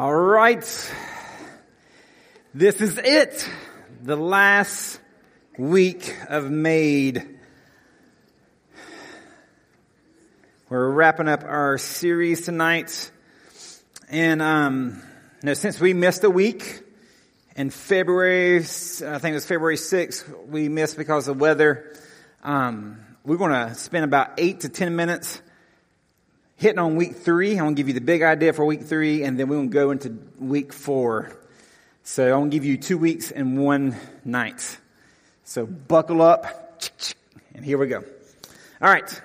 All right. This is it. The last week of Made. We're wrapping up our series tonight. And, um, you know, since we missed a week in February, I think it was February 6th, we missed because of weather. Um, we're going to spend about eight to ten minutes hitting on week three. I'm going to give you the big idea for week three, and then we're going to go into week four. So I'm going to give you two weeks and one night. So buckle up, and here we go. All right.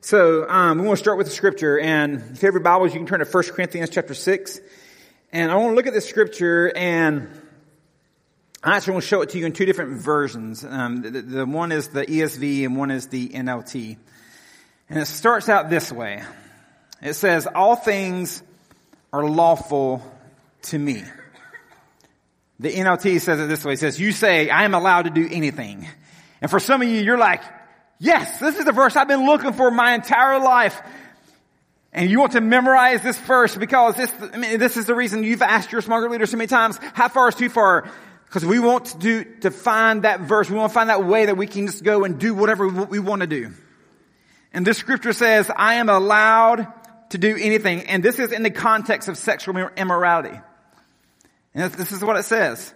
So um, we want to start with the scripture, and if you have your Bibles, you can turn to 1 Corinthians chapter 6. And I want to look at this scripture, and I actually want to show it to you in two different versions. Um, the, the one is the ESV, and one is the NLT. And it starts out this way. It says, all things are lawful to me. The NLT says it this way. It says, you say, I am allowed to do anything. And for some of you, you're like, yes, this is the verse I've been looking for my entire life. And you want to memorize this verse because this, I mean, this is the reason you've asked your group leader so many times, how far is too far? Because we want to do, to find that verse. We want to find that way that we can just go and do whatever we want to do. And this scripture says, I am allowed to do anything. And this is in the context of sexual immorality. And this is what it says.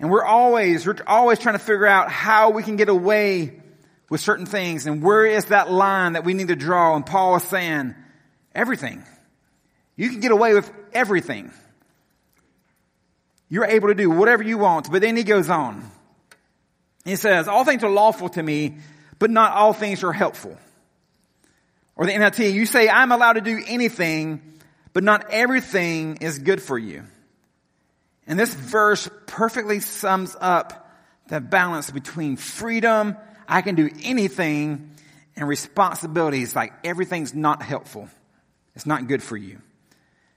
And we're always, we're always trying to figure out how we can get away with certain things and where is that line that we need to draw. And Paul is saying, everything. You can get away with everything. You're able to do whatever you want. But then he goes on. He says, all things are lawful to me, but not all things are helpful. Or the NLT, you say, I'm allowed to do anything, but not everything is good for you. And this verse perfectly sums up the balance between freedom, I can do anything, and responsibilities like everything's not helpful. It's not good for you.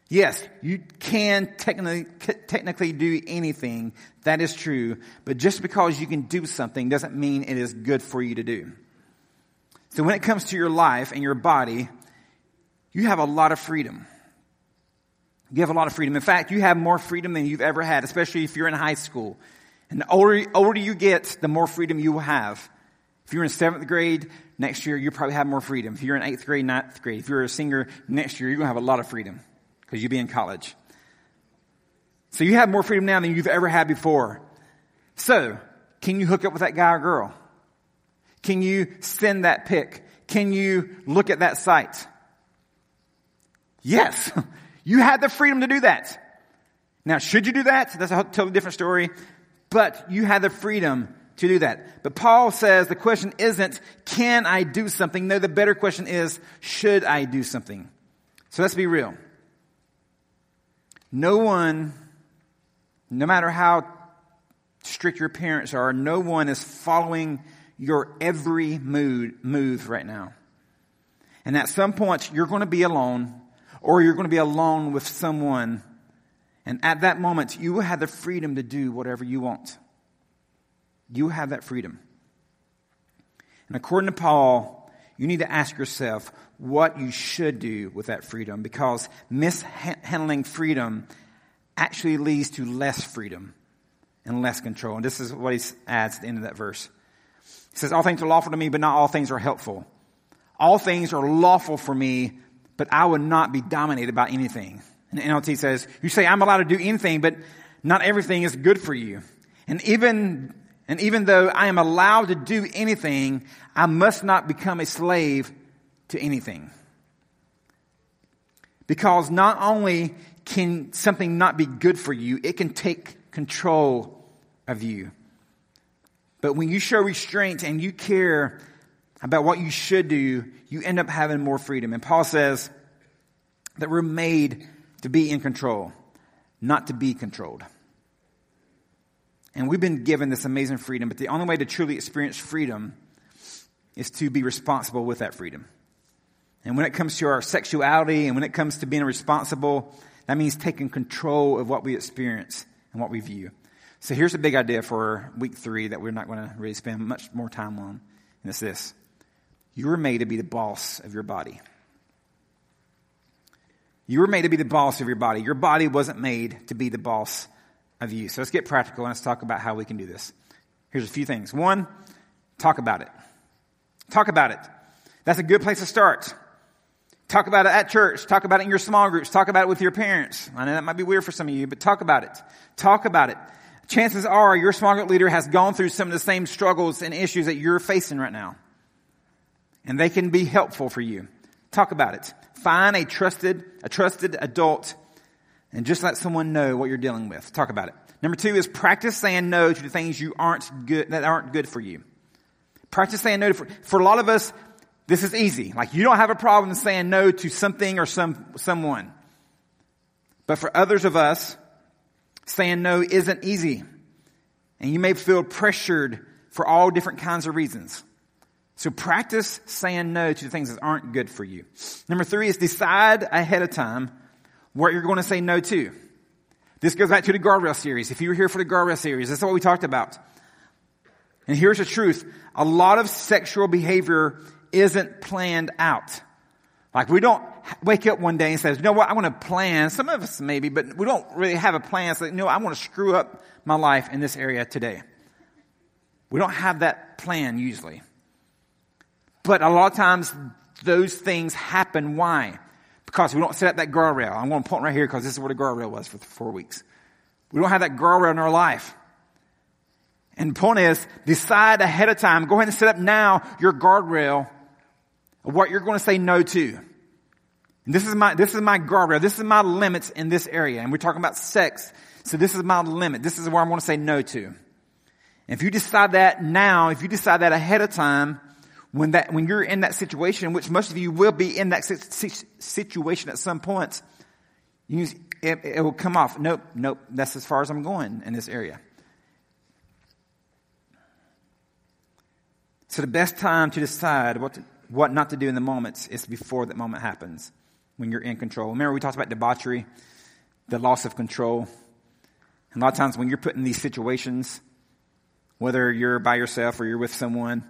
Yes, you can technically, technically do anything. That is true. But just because you can do something doesn't mean it is good for you to do. So when it comes to your life and your body, you have a lot of freedom. You have a lot of freedom. In fact, you have more freedom than you've ever had, especially if you're in high school. And the older, older you get, the more freedom you will have. If you're in seventh grade, next year you probably have more freedom. If you're in eighth grade, ninth grade, if you're a senior next year, you're going to have a lot of freedom because you'll be in college. So you have more freedom now than you've ever had before. So, can you hook up with that guy or girl? Can you send that pic? Can you look at that site? Yes. You had the freedom to do that. Now, should you do that? That's a totally different story. But you had the freedom to do that. But Paul says the question isn't, can I do something? No, the better question is, should I do something? So let's be real. No one, no matter how strict your parents are, no one is following your every mood, move right now. And at some point, you're going to be alone, or you're going to be alone with someone. And at that moment, you will have the freedom to do whatever you want. You have that freedom. And according to Paul, you need to ask yourself what you should do with that freedom because mishandling freedom actually leads to less freedom and less control. And this is what he adds at the end of that verse. He says, all things are lawful to me, but not all things are helpful. All things are lawful for me, but I would not be dominated by anything. And NLT says, you say I'm allowed to do anything, but not everything is good for you. And even, and even though I am allowed to do anything, I must not become a slave to anything. Because not only can something not be good for you, it can take control of you. But when you show restraint and you care about what you should do, you end up having more freedom. And Paul says that we're made to be in control, not to be controlled. And we've been given this amazing freedom, but the only way to truly experience freedom is to be responsible with that freedom. And when it comes to our sexuality and when it comes to being responsible, that means taking control of what we experience and what we view. So here's a big idea for week three that we're not going to really spend much more time on. And it's this. You were made to be the boss of your body. You were made to be the boss of your body. Your body wasn't made to be the boss of you. So let's get practical and let's talk about how we can do this. Here's a few things. One, talk about it. Talk about it. That's a good place to start. Talk about it at church. Talk about it in your small groups. Talk about it with your parents. I know that might be weird for some of you, but talk about it. Talk about it. Chances are your small group leader has gone through some of the same struggles and issues that you're facing right now. And they can be helpful for you. Talk about it. Find a trusted, a trusted adult and just let someone know what you're dealing with. Talk about it. Number two is practice saying no to the things you aren't good, that aren't good for you. Practice saying no to, for, for a lot of us, this is easy. Like you don't have a problem saying no to something or some, someone. But for others of us, saying no isn't easy. And you may feel pressured for all different kinds of reasons. So practice saying no to the things that aren't good for you. Number three is decide ahead of time what you're going to say no to. This goes back to the guardrail series. If you were here for the guardrail series, that's what we talked about. And here's the truth. A lot of sexual behavior isn't planned out. Like we don't wake up one day and say, you know what, I want to plan. Some of us maybe, but we don't really have a plan. So, you know, I want to screw up my life in this area today. We don't have that plan usually. But a lot of times those things happen. Why? Because we don't set up that guardrail. I'm going to point right here because this is where the guardrail was for four weeks. We don't have that guardrail in our life. And the point is, decide ahead of time. Go ahead and set up now your guardrail of what you're going to say no to. This is my, this is my guardrail. This is my limits in this area. And we're talking about sex. So this is my limit. This is where I'm going to say no to. If you decide that now, if you decide that ahead of time, when that, when you're in that situation, which most of you will be in that situation at some point, you, it, it will come off. Nope, nope, that's as far as I'm going in this area. So the best time to decide what to, what not to do in the moments is before that moment happens, when you're in control. Remember we talked about debauchery, the loss of control. And a lot of times when you're put in these situations, whether you're by yourself or you're with someone,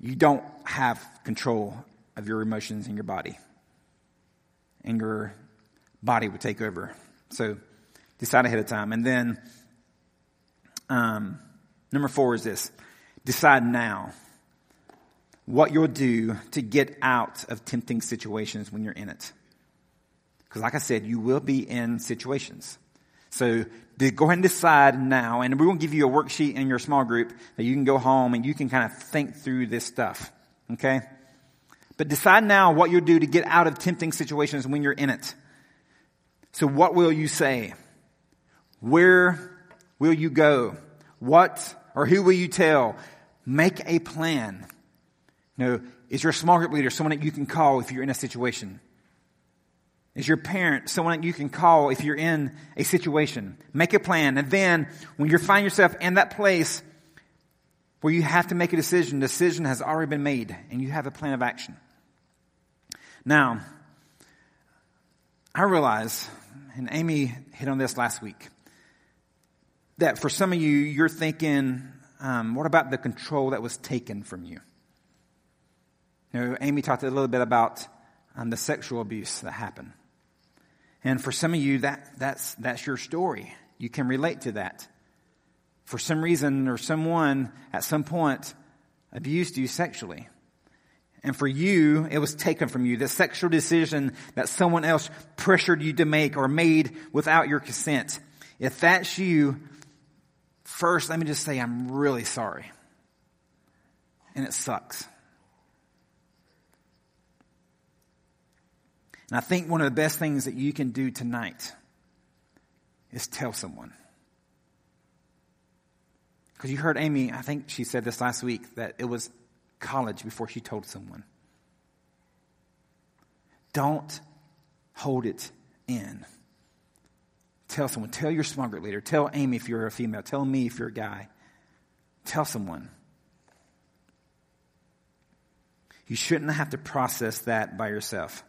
you don't have control of your emotions and your body. And your body would take over. So decide ahead of time. And then um, number four is this decide now what you'll do to get out of tempting situations when you're in it. Because, like I said, you will be in situations. So go ahead and decide now, and we're going to give you a worksheet in your small group that you can go home and you can kind of think through this stuff. Okay? But decide now what you'll do to get out of tempting situations when you're in it. So, what will you say? Where will you go? What or who will you tell? Make a plan. Is your small group leader someone that you can call if you're in a situation? Is your parent someone that you can call if you're in a situation? Make a plan. And then when you find yourself in that place where you have to make a decision, the decision has already been made and you have a plan of action. Now, I realize, and Amy hit on this last week, that for some of you, you're thinking, um, what about the control that was taken from you? Know, Amy talked a little bit about um, the sexual abuse that happened. And for some of you, that, that's, that's your story. You can relate to that. For some reason or someone at some point abused you sexually. And for you, it was taken from you. The sexual decision that someone else pressured you to make or made without your consent. If that's you, first, let me just say I'm really sorry. And it sucks. And I think one of the best things that you can do tonight is tell someone. Because you heard Amy, I think she said this last week, that it was college before she told someone. Don't hold it in. Tell someone. Tell your small leader. Tell Amy if you're a female. Tell me if you're a guy. Tell someone. You shouldn't have to process that by yourself.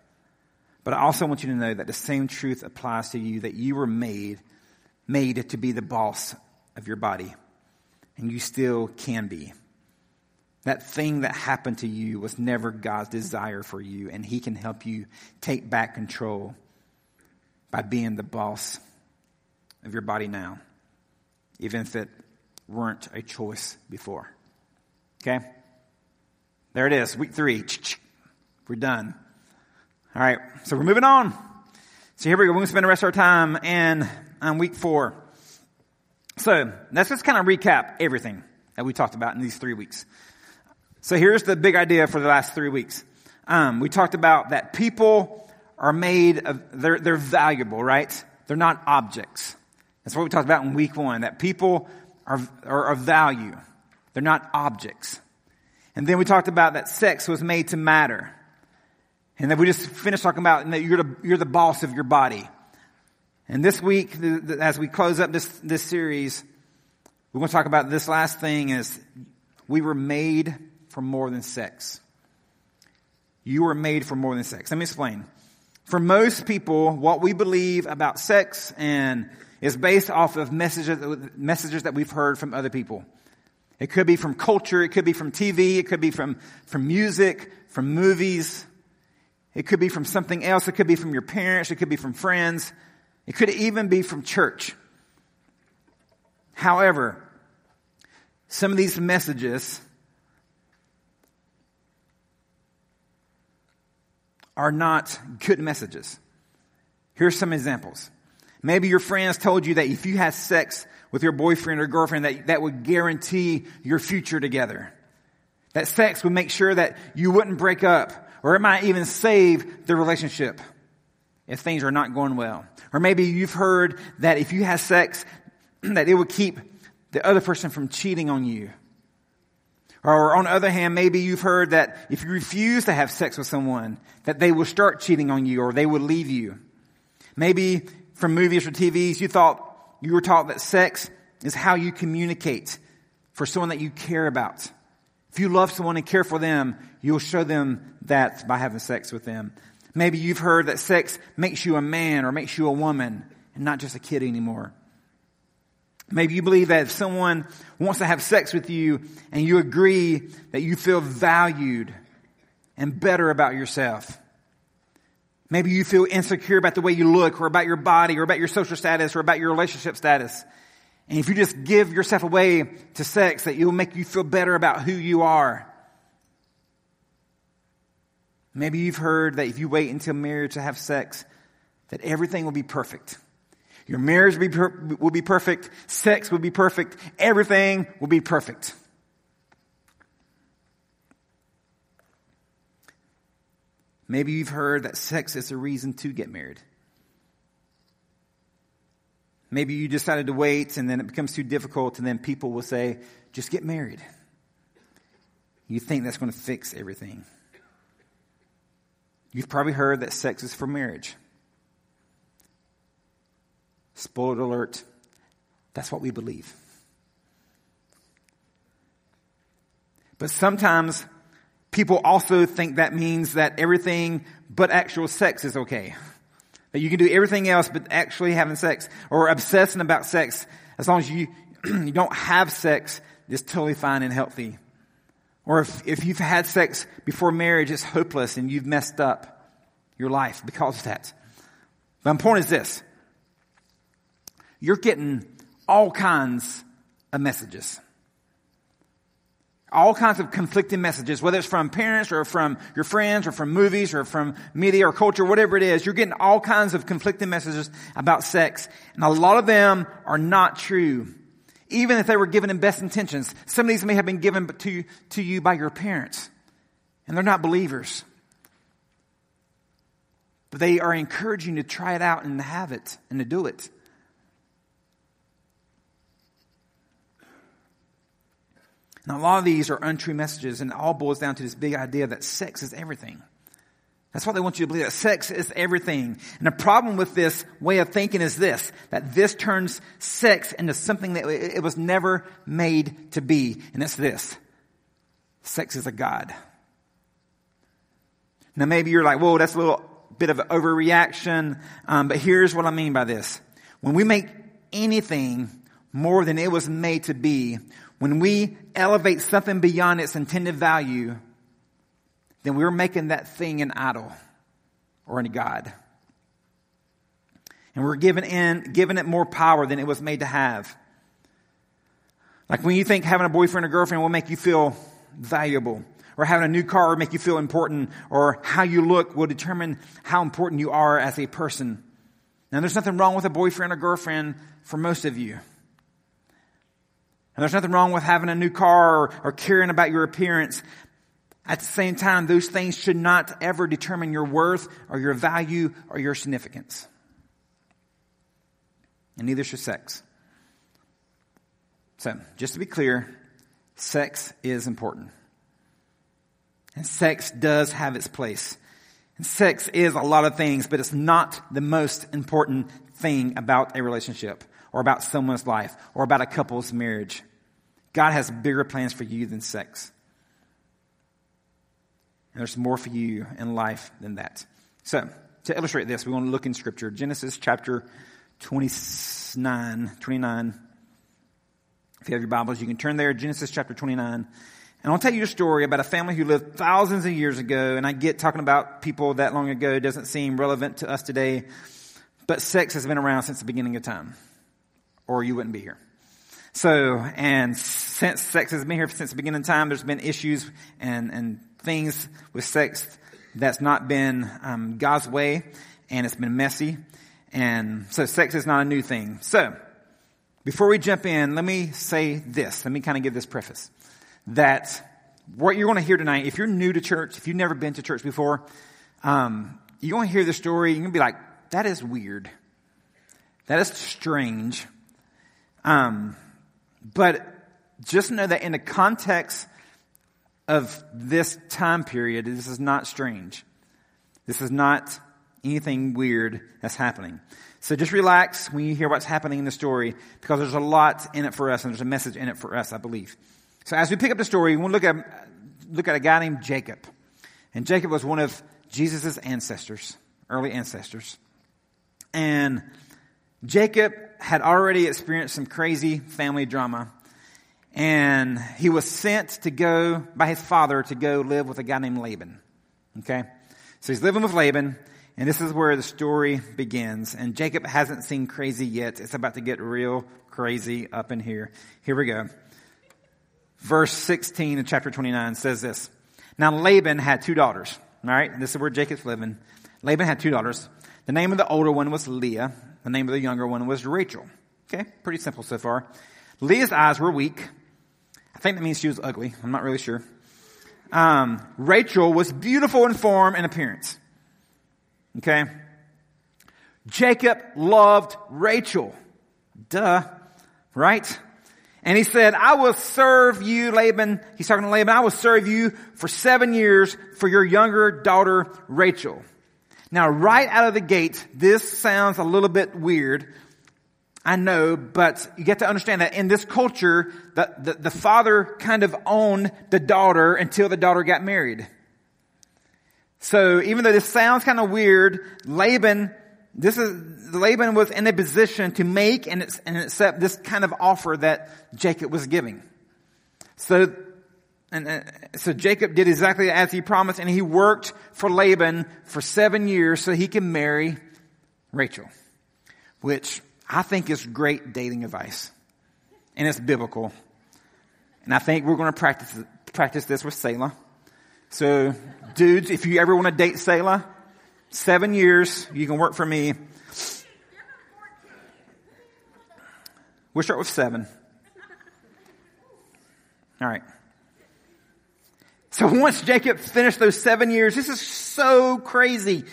But I also want you to know that the same truth applies to you that you were made, made to be the boss of your body. And you still can be. That thing that happened to you was never God's desire for you, and He can help you take back control by being the boss of your body now, even if it weren't a choice before. Okay? There it is, week three. We're done. All right, so we're moving on. So here we go. We're going to spend the rest of our time in on week four. So let's just kind of recap everything that we talked about in these three weeks. So here's the big idea for the last three weeks. Um, we talked about that people are made of, they're, they're valuable, right? They're not objects. That's what we talked about in week one, that people are, are of value. They're not objects. And then we talked about that sex was made to matter. And then we just finished talking about that you're the, you're the boss of your body. And this week, as we close up this, this series, we're going to talk about this last thing is we were made for more than sex. You were made for more than sex. Let me explain. For most people, what we believe about sex and is based off of messages, messages that we've heard from other people. It could be from culture, it could be from TV, it could be from, from music, from movies. It could be from something else, it could be from your parents, it could be from friends. It could even be from church. However, some of these messages are not good messages. Here's some examples. Maybe your friends told you that if you had sex with your boyfriend or girlfriend, that, that would guarantee your future together. That sex would make sure that you wouldn't break up, or it might even save the relationship if things are not going well. Or maybe you've heard that if you have sex, that it would keep the other person from cheating on you. Or on the other hand, maybe you've heard that if you refuse to have sex with someone, that they will start cheating on you or they will leave you. Maybe from movies or TVs, you thought, you were taught that sex is how you communicate for someone that you care about. If you love someone and care for them, you'll show them that by having sex with them. Maybe you've heard that sex makes you a man or makes you a woman and not just a kid anymore. Maybe you believe that if someone wants to have sex with you and you agree that you feel valued and better about yourself. Maybe you feel insecure about the way you look or about your body or about your social status or about your relationship status. And if you just give yourself away to sex, that it will make you feel better about who you are. Maybe you've heard that if you wait until marriage to have sex, that everything will be perfect. Your marriage will be, per- will be perfect. Sex will be perfect. Everything will be perfect. Maybe you've heard that sex is a reason to get married. Maybe you decided to wait and then it becomes too difficult and then people will say, just get married. You think that's going to fix everything. You've probably heard that sex is for marriage. Spoiler alert, that's what we believe. But sometimes people also think that means that everything but actual sex is okay. That you can do everything else but actually having sex or obsessing about sex as long as you, you don't have sex, it's totally fine and healthy. Or if, if you've had sex before marriage, it's hopeless and you've messed up your life because of that. But the point is this. You're getting all kinds of messages. All kinds of conflicting messages, whether it's from parents or from your friends or from movies or from media or culture, whatever it is, you're getting all kinds of conflicting messages about sex. And a lot of them are not true even if they were given in best intentions. Some of these may have been given to, to you by your parents, and they're not believers. But they are encouraging you to try it out and have it and to do it. Now, a lot of these are untrue messages, and it all boils down to this big idea that sex is everything. That's what they want you to believe, that sex is everything. And the problem with this way of thinking is this, that this turns sex into something that it was never made to be. And it's this. Sex is a God. Now maybe you're like, whoa, that's a little bit of an overreaction. Um, but here's what I mean by this. When we make anything more than it was made to be, when we elevate something beyond its intended value, then we're making that thing an idol or a God. And we're given in, given it more power than it was made to have. Like when you think having a boyfriend or girlfriend will make you feel valuable, or having a new car will make you feel important, or how you look will determine how important you are as a person. Now there's nothing wrong with a boyfriend or girlfriend for most of you. And there's nothing wrong with having a new car or, or caring about your appearance. At the same time, those things should not ever determine your worth or your value or your significance. And neither should sex. So, just to be clear, sex is important. And sex does have its place. And sex is a lot of things, but it's not the most important thing about a relationship or about someone's life or about a couple's marriage. God has bigger plans for you than sex. And there's more for you in life than that. So, to illustrate this, we want to look in scripture. Genesis chapter 29, 29. If you have your Bibles, you can turn there, Genesis chapter 29. And I'll tell you a story about a family who lived thousands of years ago. And I get talking about people that long ago doesn't seem relevant to us today. But sex has been around since the beginning of time. Or you wouldn't be here. So, and since sex has been here since the beginning of time, there's been issues and, and things with sex that's not been um, God's way. And it's been messy. And so sex is not a new thing. So, before we jump in, let me say this. Let me kind of give this preface that what you're going to hear tonight, if you're new to church, if you've never been to church before, um, you're going to hear the story, you're going to be like, that is weird. That is strange. Um, but just know that in the context of this time period, this is not strange. This is not anything weird that's happening. So just relax when you hear what's happening in the story because there's a lot in it for us and there's a message in it for us, I believe. So as we pick up the story, we want to look at, look at a guy named Jacob. And Jacob was one of Jesus' ancestors, early ancestors. And Jacob had already experienced some crazy family drama. And he was sent to go by his father to go live with a guy named Laban. Okay? So he's living with Laban. And this is where the story begins. And Jacob hasn't seen crazy yet. It's about to get real crazy up in here. Here we go verse 16 of chapter 29 says this. Now Laban had two daughters. All right. This is where Jacob's living. Laban had two daughters. The name of the older one was Leah. The name of the younger one was Rachel. Okay. Pretty simple so far. Leah's eyes were weak. I think that means she was ugly. I'm not really sure. Um, Rachel was beautiful in form and appearance. Okay. Jacob loved Rachel. Duh. Right? And he said, I will serve you, Laban. He's talking to Laban. I will serve you for seven years for your younger daughter, Rachel. Now, right out of the gate, this sounds a little bit weird. I know, but you get to understand that in this culture, the, the, the father kind of owned the daughter until the daughter got married. So even though this sounds kind of weird, Laban this is, Laban was in a position to make and, and accept this kind of offer that Jacob was giving. So, and, so Jacob did exactly as he promised and he worked for Laban for seven years so he can marry Rachel, which I think it's great dating advice. And it's biblical. And I think we're going to practice, practice this with Selah. So dudes, if you ever want to date Selah, Seven years, you can work for me. We'll start with seven. All right. So once Jacob finished those seven years, this is so crazy.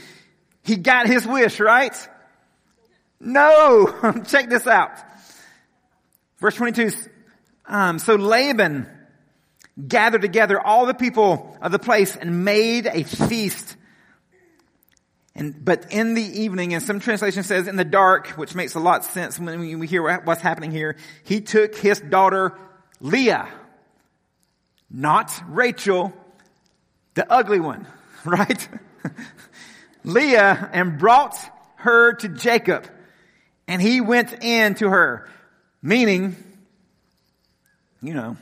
He got his wish, right? No! Check this out. Verse 22, um, so Laban gathered together all the people of the place and made a feast and, but in the evening, and some translation says in the dark, which makes a lot of sense when we hear what's happening here, he took his daughter Leah, not Rachel, the ugly one, right? Leah, and brought her to Jacob, and he went in to her, meaning, you know.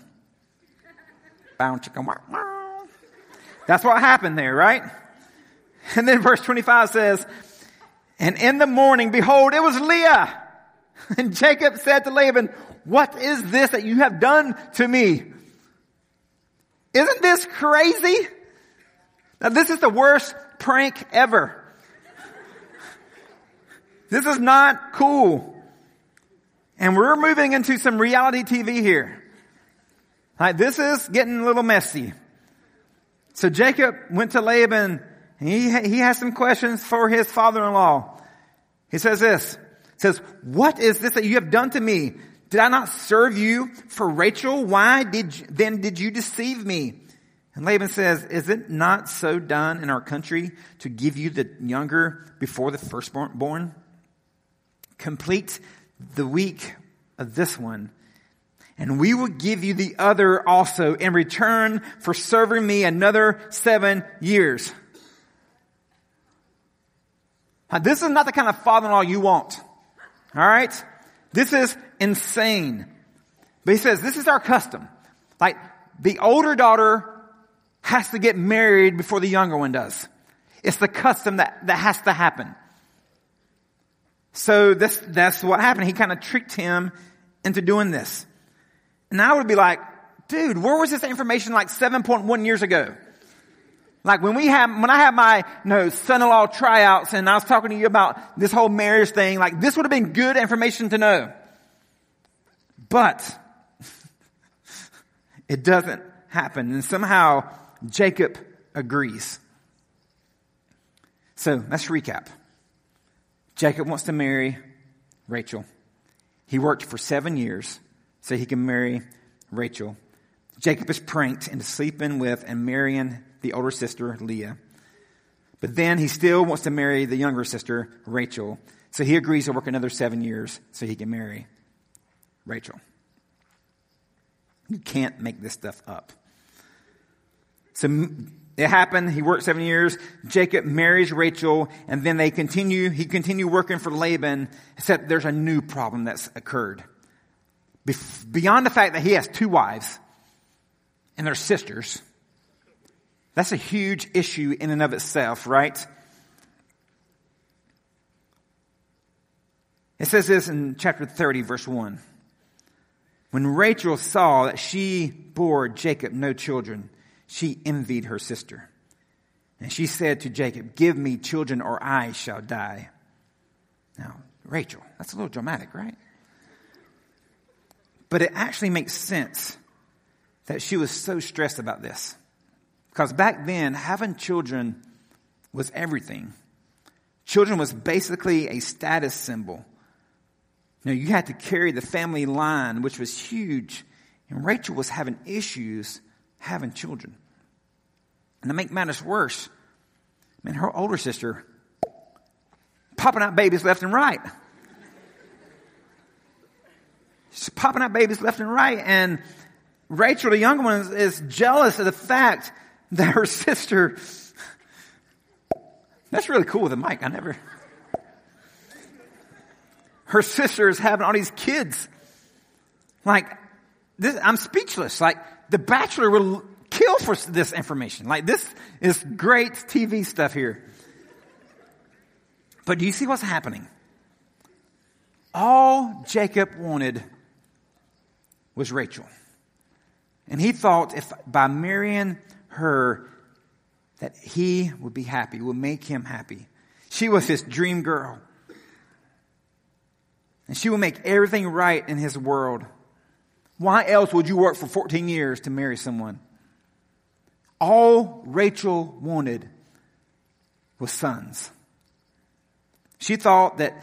That's what happened there, right? And then verse 25 says, And in the morning, behold, it was Leah. And Jacob said to Laban, what is this that you have done to me? Isn't this crazy? Now this is the worst prank ever. This is not cool. And we're moving into some reality TV here. Right, this is getting a little messy. So Jacob went to Laban and he, he has some questions for his father-in-law. He says this, says, what is this that you have done to me? Did I not serve you for Rachel? Why did you, then did you deceive me? And Laban says, is it not so done in our country to give you the younger before the firstborn? Complete the week of this one and we will give you the other also in return for serving me another seven years. Now, this is not the kind of father-in-law you want. Alright? This is insane. But he says, this is our custom. Like, the older daughter has to get married before the younger one does. It's the custom that, that has to happen. So this, that's what happened. He kind of tricked him into doing this. And I would be like, dude, where was this information like 7.1 years ago? Like when we have, when I had my, you know, son-in-law tryouts and I was talking to you about this whole marriage thing, like this would have been good information to know. But it doesn't happen. And somehow Jacob agrees. So let's recap. Jacob wants to marry Rachel. He worked for seven years so he can marry Rachel. Jacob is pranked into sleeping with and marrying the older sister, Leah. But then he still wants to marry the younger sister, Rachel. So he agrees to work another seven years so he can marry Rachel. You can't make this stuff up. So it happened. He worked seven years. Jacob marries Rachel, and then they continue. He continued working for Laban, except there's a new problem that's occurred. Beyond the fact that he has two wives and they're sisters, that's a huge issue in and of itself, right? It says this in chapter 30, verse 1. When Rachel saw that she bore Jacob no children, she envied her sister. And she said to Jacob, Give me children or I shall die. Now, Rachel, that's a little dramatic, right? But it actually makes sense that she was so stressed about this. Because back then, having children was everything. Children was basically a status symbol. Know, you had to carry the family line, which was huge. And Rachel was having issues having children. And to make matters worse, I mean, her older sister popping out babies left and right. She's popping out babies left and right. And Rachel, the younger one, is jealous of the fact that her sister, that's really cool with the mic. I never, her sister is having all these kids. Like, this, I'm speechless. Like, the bachelor will kill for this information. Like, this is great TV stuff here. But do you see what's happening? All Jacob wanted was Rachel. And he thought if by marrying her that he would be happy, would make him happy. She was his dream girl. And she would make everything right in his world. Why else would you work for 14 years to marry someone? All Rachel wanted was sons. She thought that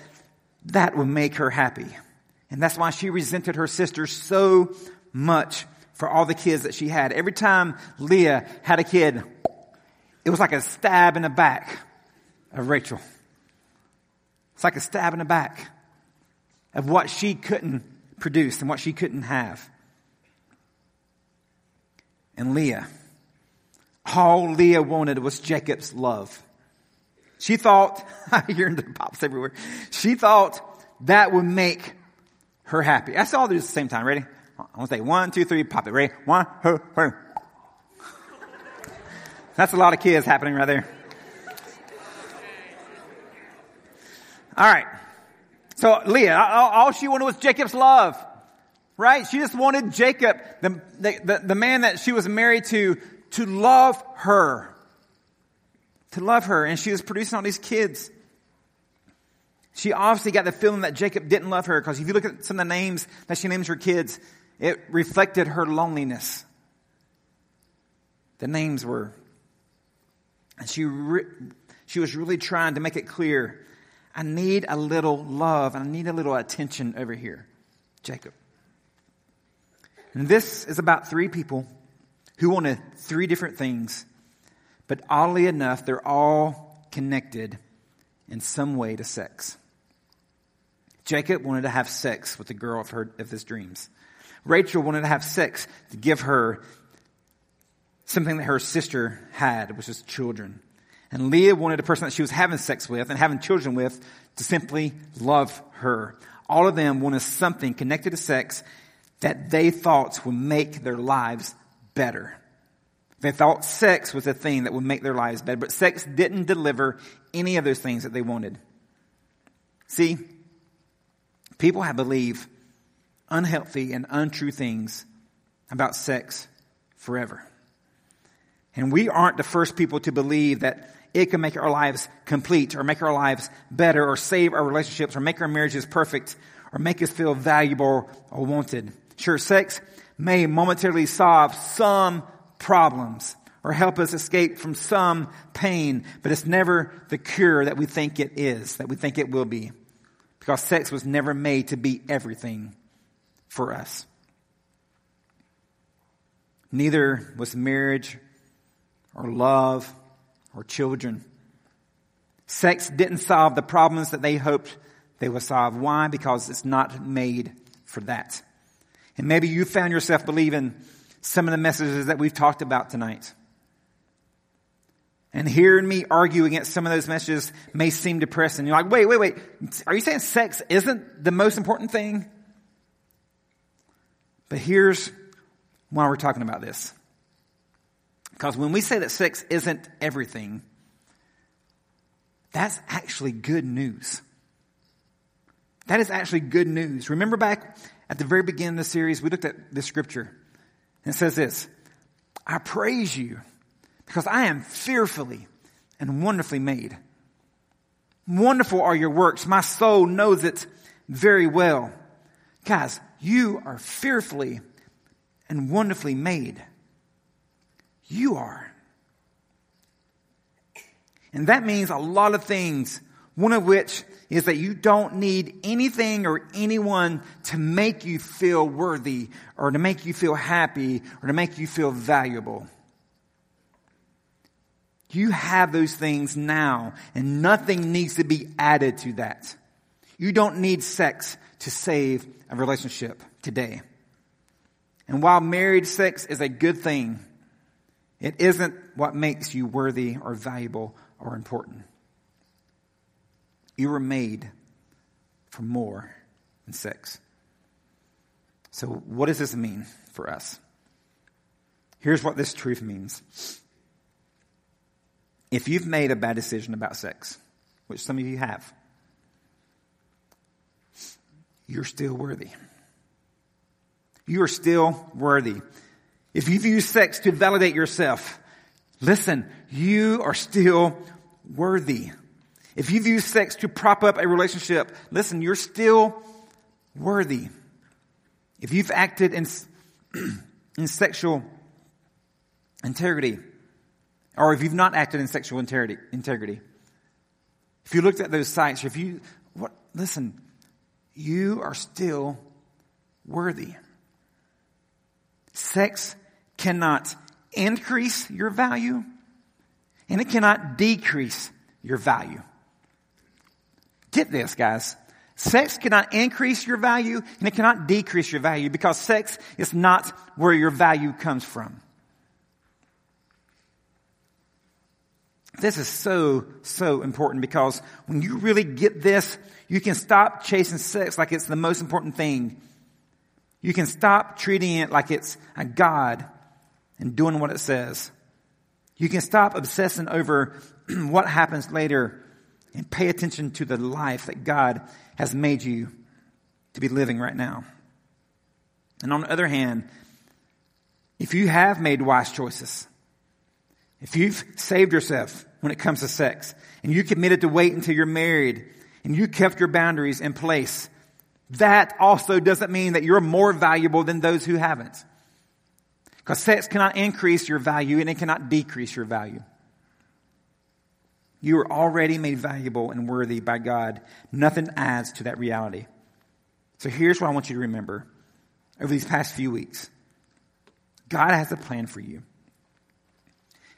that would make her happy. And that's why she resented her sister so much for all the kids that she had. Every time Leah had a kid, it was like a stab in the back of Rachel. It's like a stab in the back of what she couldn't produce and what she couldn't have. And Leah, all Leah wanted was Jacob's love. She thought, I hear the pops everywhere. She thought that would make her happy. That's all do at the same time. Ready? I'm gonna say one, two, three, pop it. Ready? One, her, her. That's a lot of kids happening right there. All right. So Leah, all she wanted was Jacob's love. Right? She just wanted Jacob, the, the, the, man that she was married to, to love her. To love her. And she was producing all these kids. She obviously got the feeling that Jacob didn't love her because if you look at some of the names that she names her kids, it reflected her loneliness. The names were, and she, re, she was really trying to make it clear I need a little love and I need a little attention over here. Jacob. And this is about three people who wanted three different things, but oddly enough, they're all connected in some way to sex. Jacob wanted to have sex with the girl of, her, of his dreams. Rachel wanted to have sex to give her something that her sister had, which is children. And Leah wanted a person that she was having sex with and having children with to simply love her. All of them wanted something connected to sex that they thought would make their lives better. They thought sex was a thing that would make their lives better, but sex didn't deliver any of those things that they wanted. See, people have believed unhealthy and untrue things about sex forever. And we aren't the first people to believe that it can make our lives complete or make our lives better or save our relationships or make our marriages perfect or make us feel valuable or wanted. Sure, sex may momentarily solve some problems or help us escape from some pain, but it's never the cure that we think it is, that we think it will be. Because sex was never made to be everything for us. Neither was marriage or love or children. Sex didn't solve the problems that they hoped they would solve. Why? Because it's not made for that. And maybe you found yourself believing some of the messages that we've talked about tonight. And hearing me argue against some of those messages may seem depressing. You're like, wait, wait, wait. Are you saying sex isn't the most important thing? But here's why we're talking about this. Because when we say that sex isn't everything, that's actually good news. That is actually good news. Remember back at the very beginning of the series, we looked at this scripture. And it says this I praise you because I am fearfully and wonderfully made. Wonderful are your works. My soul knows it very well. Guys, you are fearfully and wonderfully made. You are. And that means a lot of things, one of which is that you don't need anything or anyone to make you feel worthy or to make you feel happy or to make you feel valuable. You have those things now and nothing needs to be added to that. You don't need sex to save a relationship today. And while married sex is a good thing, it isn't what makes you worthy or valuable or important. You were made for more than sex. So, what does this mean for us? Here's what this truth means. If you've made a bad decision about sex, which some of you have, you're still worthy. You are still worthy. If you've used sex to validate yourself, listen, you are still worthy. If you've used sex to prop up a relationship, listen, you're still worthy. If you've acted in, in sexual integrity, or if you've not acted in sexual integrity, integrity, if you looked at those sites, if you, what, listen, you are still worthy. Sex cannot increase your value and it cannot decrease your value. Get this, guys. Sex cannot increase your value and it cannot decrease your value because sex is not where your value comes from. This is so, so important because when you really get this, you can stop chasing sex like it's the most important thing. You can stop treating it like it's a God and doing what it says. You can stop obsessing over what happens later and pay attention to the life that God has made you to be living right now. And on the other hand, if you have made wise choices, if you've saved yourself when it comes to sex, and you committed to wait until you're married, and you kept your boundaries in place, that also doesn't mean that you're more valuable than those who haven't. Because sex cannot increase your value and it cannot decrease your value. You are already made valuable and worthy by God. Nothing adds to that reality. So here's what I want you to remember over these past few weeks God has a plan for you,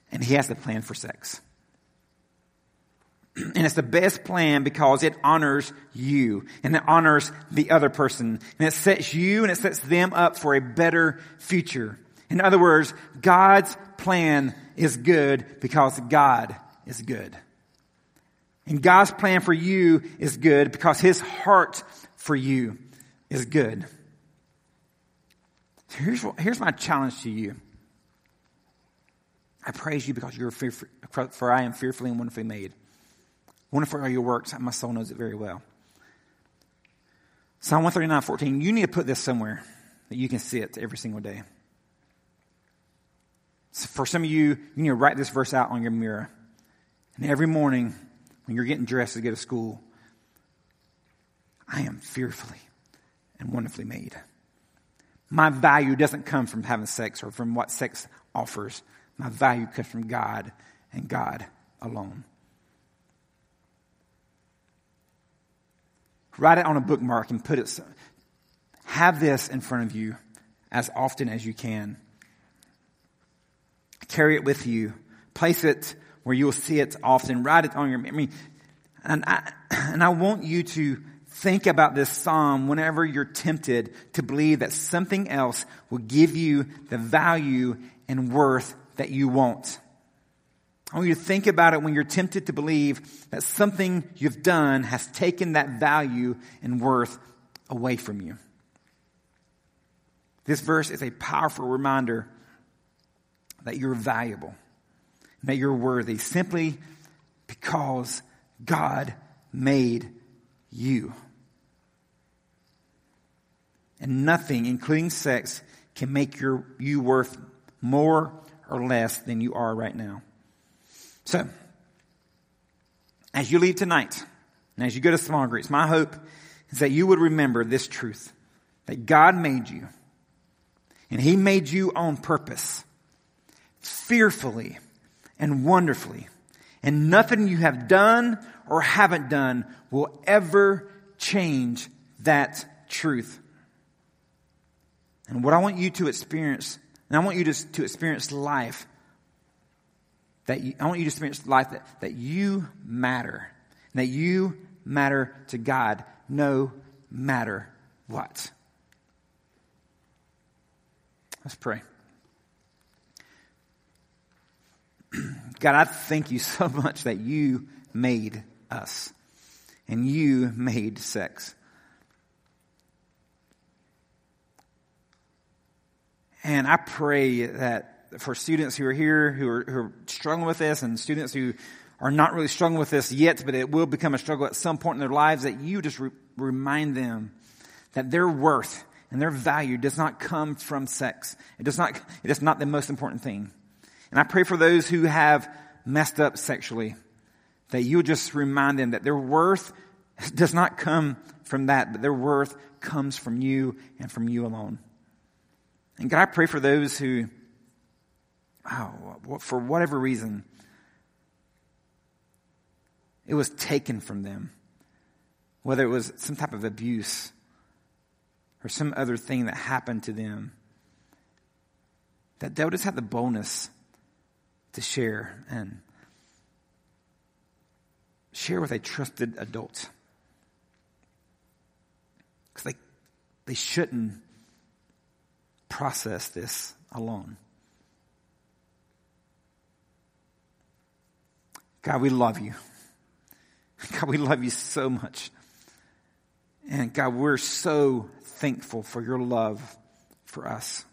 and He has a plan for sex. And it's the best plan because it honors you and it honors the other person and it sets you and it sets them up for a better future. In other words, God's plan is good because God is good. And God's plan for you is good because His heart for you is good. Here's, what, here's my challenge to you. I praise you because you're fearful, for I am fearfully and wonderfully made. Wonderful are your works. My soul knows it very well. Psalm 139, 14. You need to put this somewhere that you can see it every single day. For some of you, you need to write this verse out on your mirror. And every morning, when you're getting dressed to go to school, I am fearfully and wonderfully made. My value doesn't come from having sex or from what sex offers. My value comes from God and God alone. Write it on a bookmark and put it. Have this in front of you as often as you can. Carry it with you. Place it where you'll see it often. Write it on your, memory. and I, and I want you to think about this psalm whenever you're tempted to believe that something else will give you the value and worth that you want. I want you to think about it when you're tempted to believe that something you've done has taken that value and worth away from you. This verse is a powerful reminder that you're valuable, that you're worthy, simply because God made you. And nothing, including sex, can make your, you worth more or less than you are right now. So, as you leave tonight, and as you go to small groups, my hope is that you would remember this truth that God made you, and He made you on purpose, fearfully and wonderfully. And nothing you have done or haven't done will ever change that truth. And what I want you to experience, and I want you to, to experience life, that you, I want you to experience life that, that you matter, that you matter to God no matter what. Let's pray. God, I thank you so much that you made us and you made sex. And I pray that for students who are here who are, who are struggling with this and students who are not really struggling with this yet, but it will become a struggle at some point in their lives, that you just re- remind them that their worth and their value does not come from sex. It does not, it is not the most important thing. And I pray for those who have messed up sexually, that you'll just remind them that their worth does not come from that, but their worth comes from you and from you alone. And God, I pray for those who, oh, for whatever reason, it was taken from them. Whether it was some type of abuse or some other thing that happened to them, that they'll just have the boldness to share and share with a trusted adult. Because they, they shouldn't process this alone. God, we love you. God, we love you so much. And God, we're so thankful for your love for us.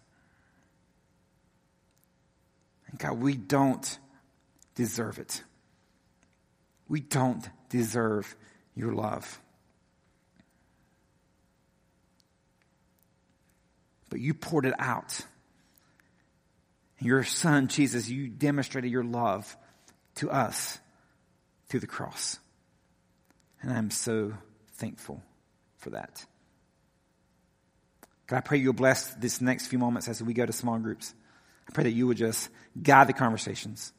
God, we don't deserve it. We don't deserve your love. But you poured it out. Your son, Jesus, you demonstrated your love to us through the cross. And I'm so thankful for that. God, I pray you'll bless this next few moments as we go to small groups. I pray that you would just guide the conversations.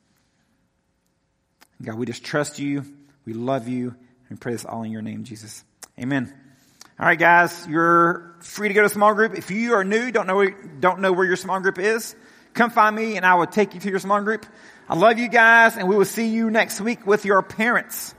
God, we just trust you. We love you. And pray this all in your name, Jesus. Amen. All right, guys, you're free to go to small group. If you are new, don't know, don't know where your small group is, come find me and I will take you to your small group. I love you guys and we will see you next week with your parents.